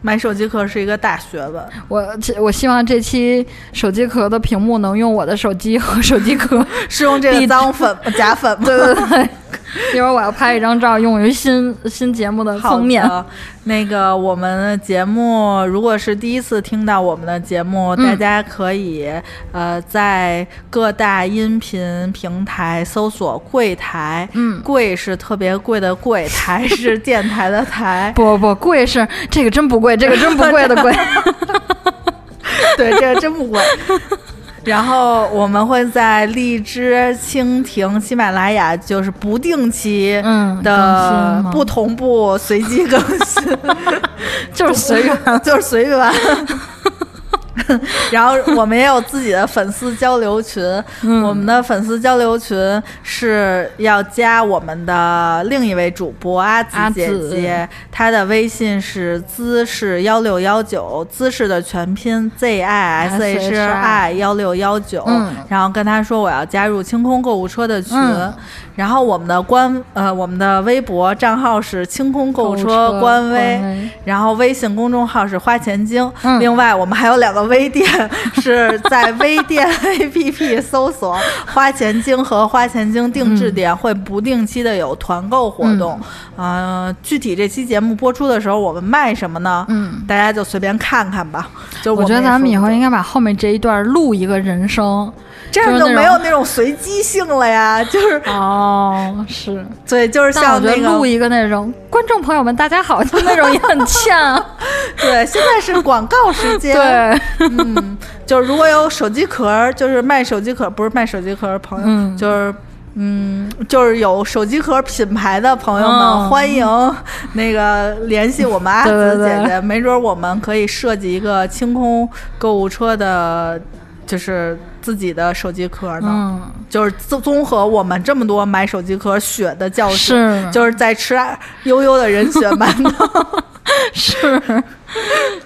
买手机壳是一个大学问。我我希望这期手机壳的屏幕能用我的手机和手机壳，是用这个脏粉 假粉吗？对对对。一会儿我要拍一张照，用于新新节目的封面。那个我们的节目，如果是第一次听到我们的节目，大家可以呃在各大音频平台搜索“柜台”。嗯，柜是特别贵的柜，台是电台的台。不不，柜是这个真不贵，这个真不贵的贵。对，这个真不贵。然后我们会在荔枝、蜻蜓、喜马拉雅，就是不定期的不同步随机更新，就是随缘，就是随缘。然后我们也有自己的粉丝交流群，我们的粉丝交流群是要加我们的另一位主播阿紫姐姐，她的微信是姿势幺六幺九，姿势的全拼 Z I S H I 幺六幺九，然后跟她说我要加入清空购物车的群。然后我们的官呃，我们的微博账号是清空购物车官微，然后微信公众号是花钱精。另外，我们还有两个微店，是在微店 APP 搜索“花钱精”和“花钱精定制店”，会不定期的有团购活动。嗯，具体这期节目播出的时候，我们卖什么呢？嗯，大家就随便看看吧。就我觉得咱们以后应该把后面这一段录一个人声。这样就没有那种随机性了呀，就是哦，是对，就是像那个录一个那种观众朋友们，大家好，就那种也很欠。对，现在是广告时 间。对，嗯，就是如果有手机壳，就是卖手机壳，不是卖手机壳的朋友，就是嗯，就是有手机壳品牌的朋友们，欢迎那个联系我们阿紫姐姐，没准我们可以设计一个清空购物车的。就是自己的手机壳呢，就是综综合我们这么多买手机壳血的教训，就是在吃悠悠的人血馒头，是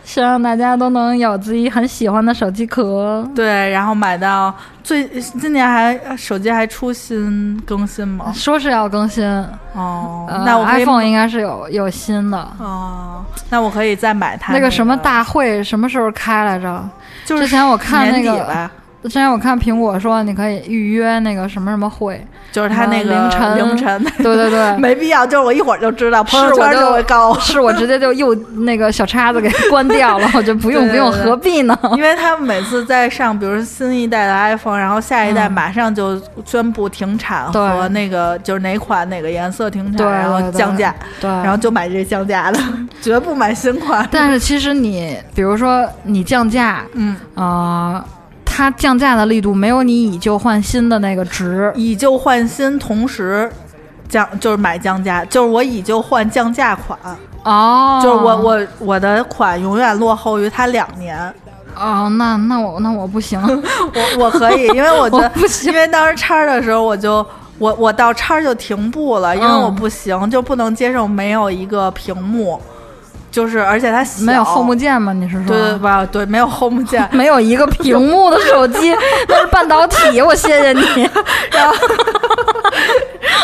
希望大家都能有自己很喜欢的手机壳。对，然后买到最今年还手机还出新更新吗？说是要更新哦，那我 iPhone 应该是有有新的哦，那我可以再买它。那个什么大会什么时候开来着？就是之前我看那个，之前我看苹果说你可以预约那个什么什么会，就是他那个凌晨凌晨，对对对，没必要，就是我一会儿就知道，朋友圈就会高，是我直接就又那个小叉子给 关掉了，我就不用不用，何必呢？因为他们每次在上，比如新一代的 iPhone，然后下一代马上就宣布停产和那个就是哪款哪个颜色停产，然后降价，对，然后就买这降价的，绝不买新款。但是其实你比如说你降价，嗯啊。它降价的力度没有你以旧换新的那个值，以旧换新同时降就是买降价，就是我以旧换降价款。哦，就是我我我的款永远落后于它两年。哦，那那我那我不行，我我可以，因为我觉得 不行，因为当时叉的时候我就我我到叉就停步了，因为我不行，就不能接受没有一个屏幕。就是，而且它没有 home 键吗？你是说对吧？对，没有 home 键，没有一个屏幕的手机，那是半导体。我谢谢你。然后，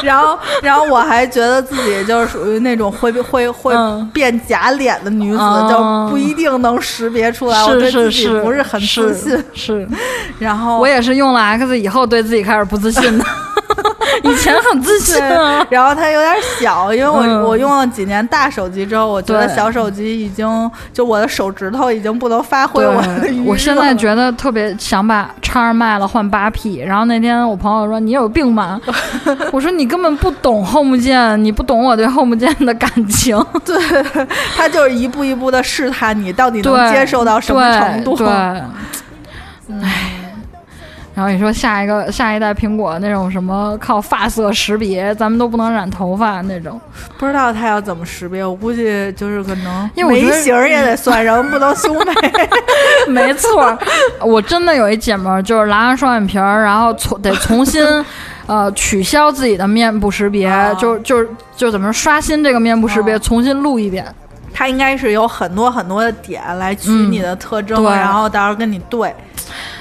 然后，然后我还觉得自己就是属于那种会会会变假脸的女子，就不一定能识别出来。我对自己不是很自信。是。然后我也是用了 X 以后，对自己开始不自信的。以前很自信，然后它有点小，因为我我用了几年大手机之后，我觉得小手机已经就我的手指头已经不能发挥我的。我现在觉得特别想把叉卖了换八 P。然后那天我朋友说你有病吧？我说你根本不懂 Home 键，你不懂我对 Home 键的感情。对，他就是一步一步的试探你到底能接受到什么程度。对，唉。然后你说下一个下一代苹果那种什么靠发色识别，咱们都不能染头发那种，不知道它要怎么识别。我估计就是可能因为眉形也得算上，不能修眉。没错，我真的有一姐们儿，就是拉完双眼皮儿，然后从得重新呃取消自己的面部识别，就就就怎么刷新这个面部识别，重新录一遍。它应该是有很多很多的点来取你的特征，然后到时候跟你对。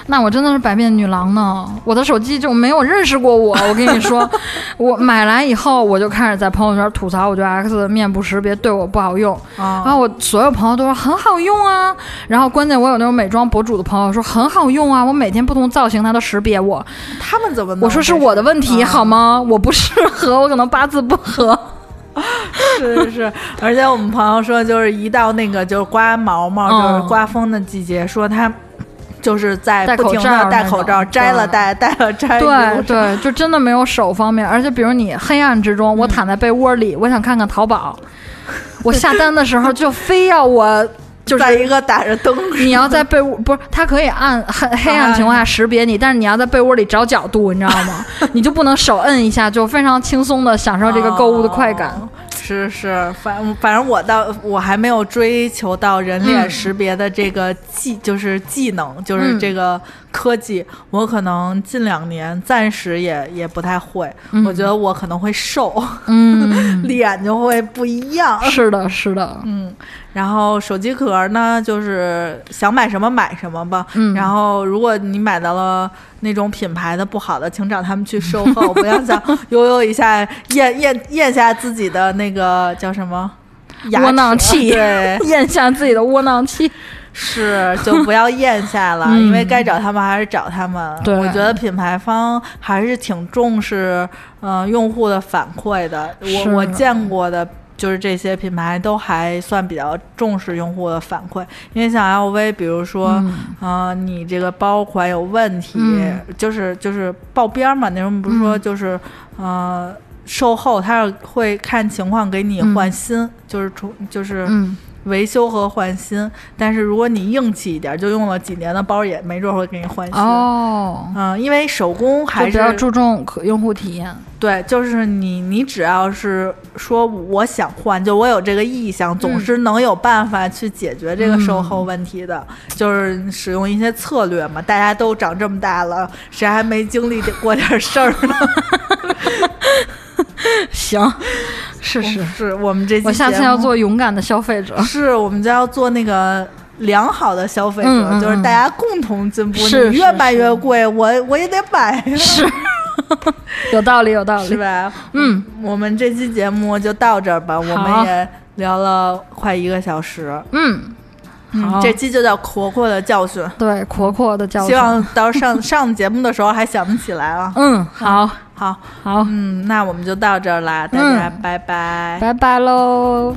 那我真的是百变女郎呢！我的手机就没有认识过我。我跟你说，我买来以后，我就开始在朋友圈吐槽，我觉得 X 的面部识别对我不好用。然后我所有朋友都说很好用啊。然后关键我有那种美妆博主的朋友说很好用啊，我每天不同造型它都识别我。他们怎么？我说是我的问题好吗？我不适合，我可能八字不合。是是是，而且我们朋友说，就是一到那个就是刮毛毛，就是刮风的季节，说他。就是在不停的戴口罩，摘了戴，戴了摘。对对，就真的没有手方便。而且，比如你黑暗之中，我躺在被窝里，我想看看淘宝，我下单的时候就非要我就在一个打着灯，你要在被窝不是？它可以按黑黑暗情况下 识别你，但是你要在被窝里找角度，你知道吗？你就不能手摁一下，就非常轻松的享受这个购物的快感。是是，反反正我到我还没有追求到人脸识别的这个技，就是技能，就是这个科技，我可能近两年暂时也也不太会。我觉得我可能会瘦，嗯，脸就会不一样。是的，是的，嗯。然后手机壳呢，就是想买什么买什么吧。嗯。然后如果你买到了那种品牌的不好的，请找他们去售后，不要想悠悠一下咽咽咽下自己的那个叫什么窝囊气，对，咽下自己的窝囊气。是，就不要咽下了，因为该找他们还是找他们。对，我觉得品牌方还是挺重视嗯用户的反馈的。我我见过的。就是这些品牌都还算比较重视用户的反馈，因为像 LV，比如说，嗯，你这个包款有问题，就是就是爆边嘛，那时候不是说就是，呃，售后他会看情况给你换新，就是出就是。维修和换新，但是如果你硬气一点，就用了几年的包也没准会给你换新。哦，嗯，因为手工还是比较注重可用户体验。对，就是你，你只要是说我想换，就我有这个意向，总是能有办法去解决这个售后问题的。就是使用一些策略嘛，大家都长这么大了，谁还没经历过点事儿呢？行。是是是，我们这我下次要做勇敢的消费者，是我们就要做那个良好的消费者，就是大家共同进步。是越卖越贵，我我也得买。是，有道理，有道理，是吧？嗯，我们这期节目就到这儿吧，我们也聊了快一个小时。嗯，好，这期就叫阔阔的教训。对，阔阔的教训。希望到上 上节目的时候还想不起来啊。嗯，好。好。好，嗯，那我们就到这儿啦，大家拜拜，拜拜喽。